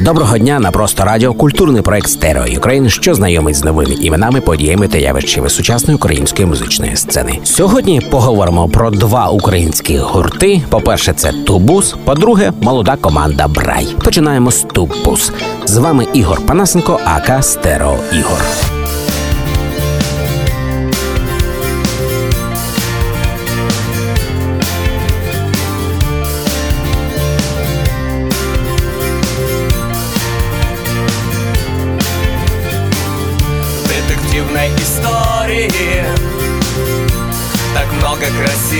Доброго дня на просто радіо, культурний проект Stereo Ukraine, що знайомить з новими іменами, подіями та явищами сучасної української музичної сцени. Сьогодні поговоримо про два українські гурти. По-перше, це Тубус. По-друге, молода команда Брай. Починаємо з Тубус. З вами Ігор Панасенко, АК Стерео Ігор.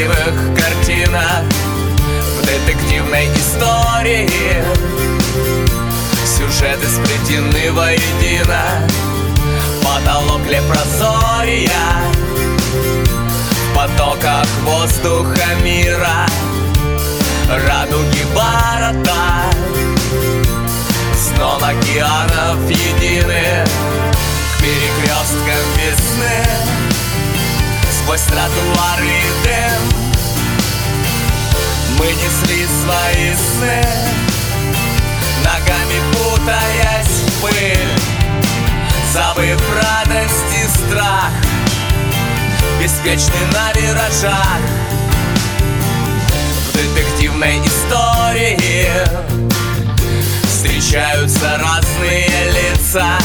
Красивых картинок В детективной истории. Сюжеты сплетены воедино Потолок лепрозория В потоках воздуха мира Радуги барата. Снова океанов единых к перекресткам весны Сквозь тротуары и дым Мы несли свои сны Ногами путаясь в пыль Забыв радость и страх Беспечны на виражах. В детективной истории Встречаются разные лица.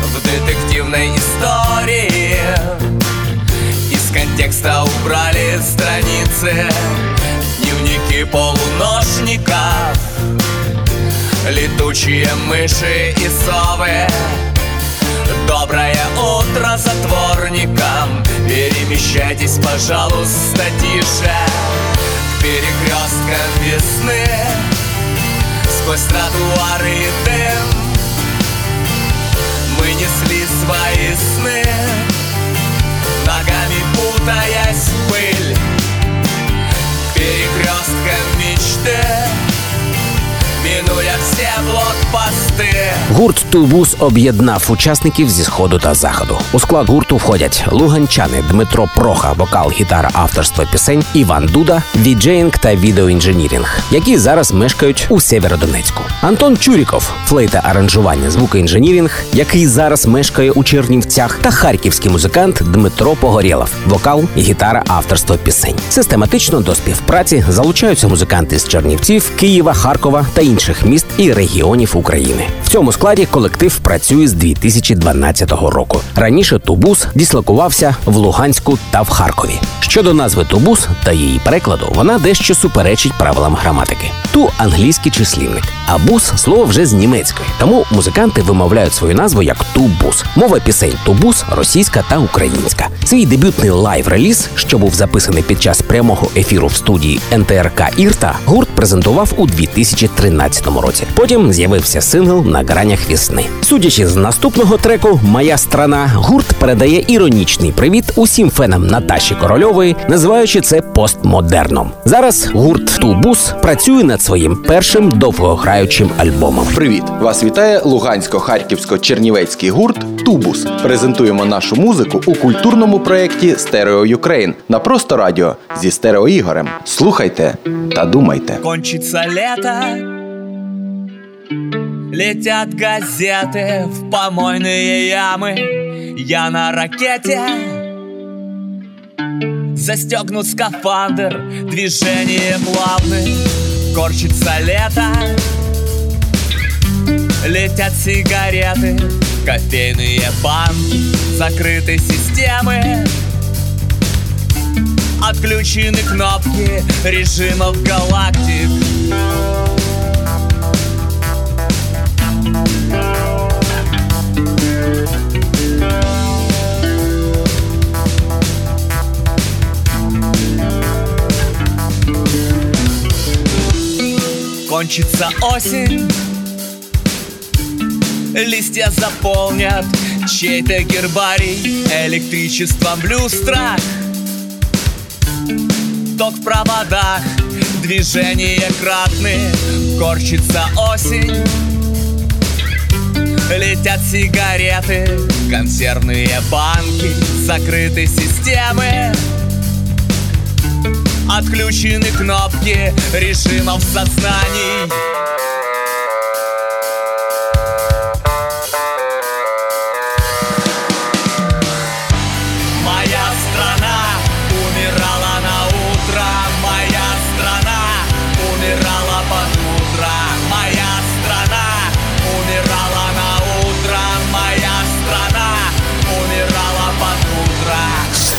В детективной истории Из контекста убрали страницы Дневники полуношников Летучие мыши и совы. Доброе утро затворникам Перемещайтесь, пожалуйста, тише. К перекресткам весны Сквозь тротуары и дым Гурт Тубус об'єднав учасників зі сходу та заходу. У склад гурту входять луганчани Дмитро Проха, вокал, гітара, авторство пісень, Іван Дуда, віджеїнг та відеоінженірінг, які зараз мешкають у Сєвєродонецьку. Антон Чуріков, флейта аранжування, звукоінженірінг, який зараз мешкає у Чернівцях, та харківський музикант Дмитро Погорєлов, вокал, гітара, авторство пісень. Систематично до співпраці залучаються музиканти з Чернівців, Києва, Харкова та інших міст і регіонів України. В цьому складі колектив працює з 2012 року. Раніше тубус дислокувався в Луганську та в Харкові. Щодо назви тубус та її перекладу, вона дещо суперечить правилам граматики. Two англійський числівник, а бус слово вже з німецької. Тому музиканти вимовляють свою назву як тубус. Мова пісень тубус російська та українська. Свій дебютний лайв-реліз, що був записаний під час прямого ефіру в студії НТРК Ірта, гурт презентував у 2013 році. Потім з'явився сингл на гранях весни. Судячи з наступного треку Моя страна, гурт передає іронічний привіт усім фенам Наташі Корольової, називаючи це постмодерном. Зараз гурт Тубус працює над своїм першим довгограючим альбомом. Привіт! Вас вітає Лугансько-Харківсько-Чернівецький гурт Тубус. Презентуємо нашу музику у культурному проєкті Stereo Ukraine на просто радіо зі Стерео Ігорем. Слухайте та думайте. Кончится лето Летят газеты в помойные ямы. Я на ракете. Застегнут скафандр Движения плавны Корчится лето. Летят сигареты Кофейные банки Закрыты системы. Отключены кнопки режимов галактик Кончится осень. Листья заполнят чей-то гербарий Электричеством блюз страх Ток в проводах, движение кратные Корчится осень. Летят сигареты, консервные банки Закрыты системы Отключены кнопки режимов сознаний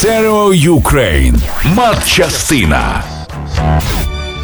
Stereo Ukraine. Матчастина.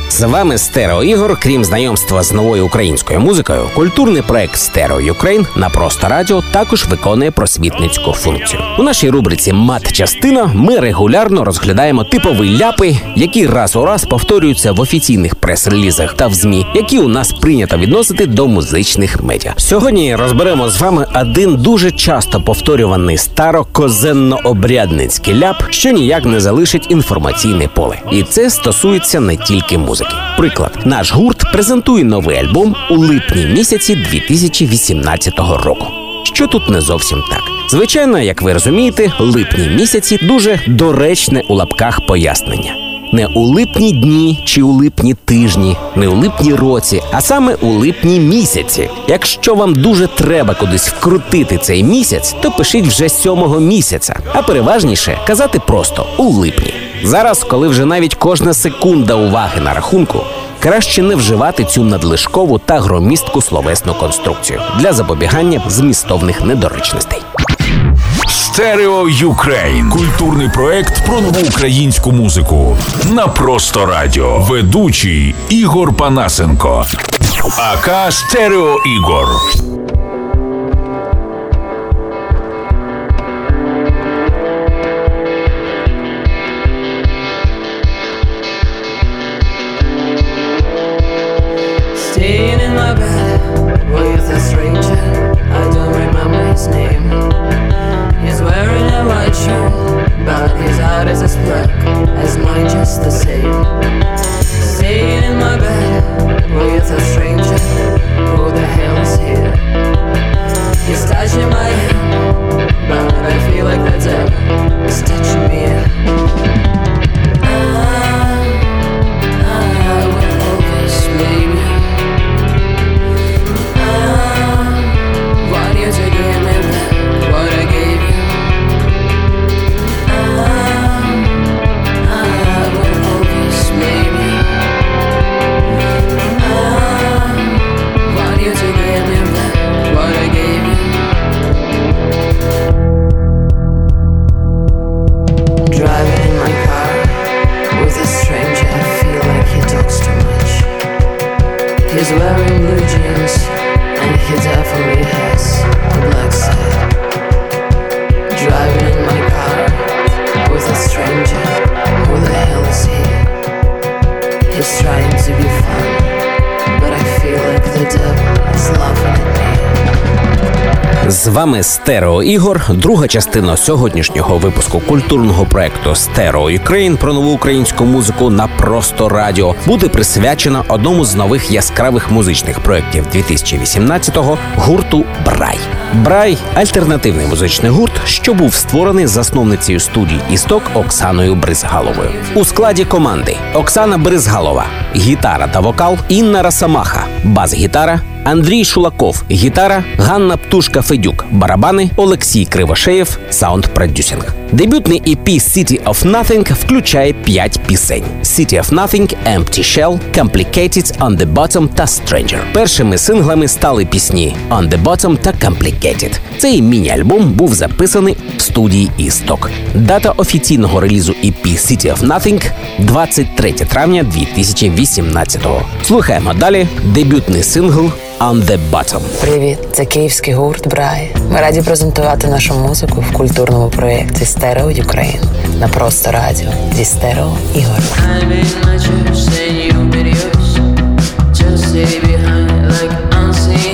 З вами Стерео Ігор. Крім знайомства з новою українською музикою, культурний проект Stereo Ukraine на просто радіо також виконує просвітницьку функцію. У нашій рубриці Мат-частина ми регулярно розглядаємо типові ляпи, які раз у раз повторюються в офіційних прес-релізах та в ЗМІ, які у нас прийнято відносити до музичних медіа. Сьогодні розберемо з вами один дуже часто повторюваний староказенно-обрядницький ляп, що ніяк не залишить інформаційне поле. І це стосується не тільки музики. Приклад, наш гурт презентує новий альбом у липні місяці 2018 року. Що тут не зовсім так. Звичайно, як ви розумієте, липні місяці дуже доречне у лапках пояснення. Не у липні дні чи у липні тижні, не у липні році, а саме у липні місяці. Якщо вам дуже треба кудись вкрутити цей місяць, то пишіть вже сьомого місяця, а переважніше казати просто у липні. Зараз, коли вже навіть кожна секунда уваги на рахунку, краще не вживати цю надлишкову та громіздку словесну конструкцію для запобігання змістовних недоречностей. Stereo Ukraine. Культурний проект про нову українську музику. На просто радіо. Ведучий Ігор Панасенко. aka Стерео Ігор. Just the same. Staying in my bed with a stranger. З вами Стерео Ігор. Друга частина сьогоднішнього випуску культурного проекту Stereo Ukraine про нову українську музику на просто радіо буде присвячена одному з нових яскравих музичних проєктів 2018-го гурту Брай. Брай альтернативний музичний гурт, що був створений засновницею студії Істок Оксаною Бризгаловою. У складі команди Оксана Бризгалова, гітара та вокал, Інна Расамаха, бас-гітара. Андрій Шулаков, гітара, Ганна Птушка Федюк, барабани, Олексій Кривошеєв, саунд-продюсинг. Дебютний EP City of Nothing включає 5 пісень: City of Nothing, Empty Shell, Complicated, On the Bottom та Stranger. Першими синглами стали пісні On the Bottom та Complicated. Цей міні-альбом був записаний в студії Істок. Дата офіційного релізу EP City of Nothing 23 травня 2018-го. Слухаємо далі дебютний сингл On the Bottom. Привіт, це київський гурт Брай. Ми раді презентувати нашу музику в культурному проєкті Стерео Україн на просто радіо зі стерео Ігор. Just stay behind like unseen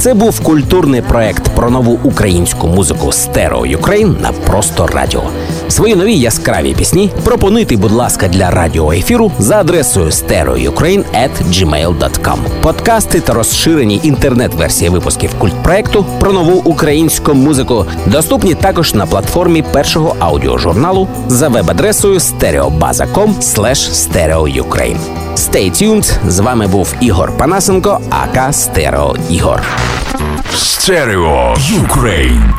Це був культурний проект про нову українську музику Stereo Ukraine на просто радіо. Свої нові яскраві пісні пропонуйте, будь ласка, для радіоефіру за адресою stereoukraine.gmail.com. Подкасти та розширені інтернет-версії випусків культпроекту про нову українську музику доступні також на платформі першого аудіожурналу за веб-адресою stereobaza.com stereoukraine. Stay tuned! З вами був Ігор Панасенко, aka Стерео Ігор. Stereo Ukraine.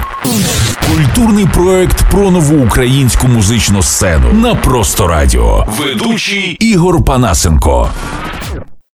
Культурний проект про нову українську музичну сцену на просто радіо. Ведучий Ігор Панасенко.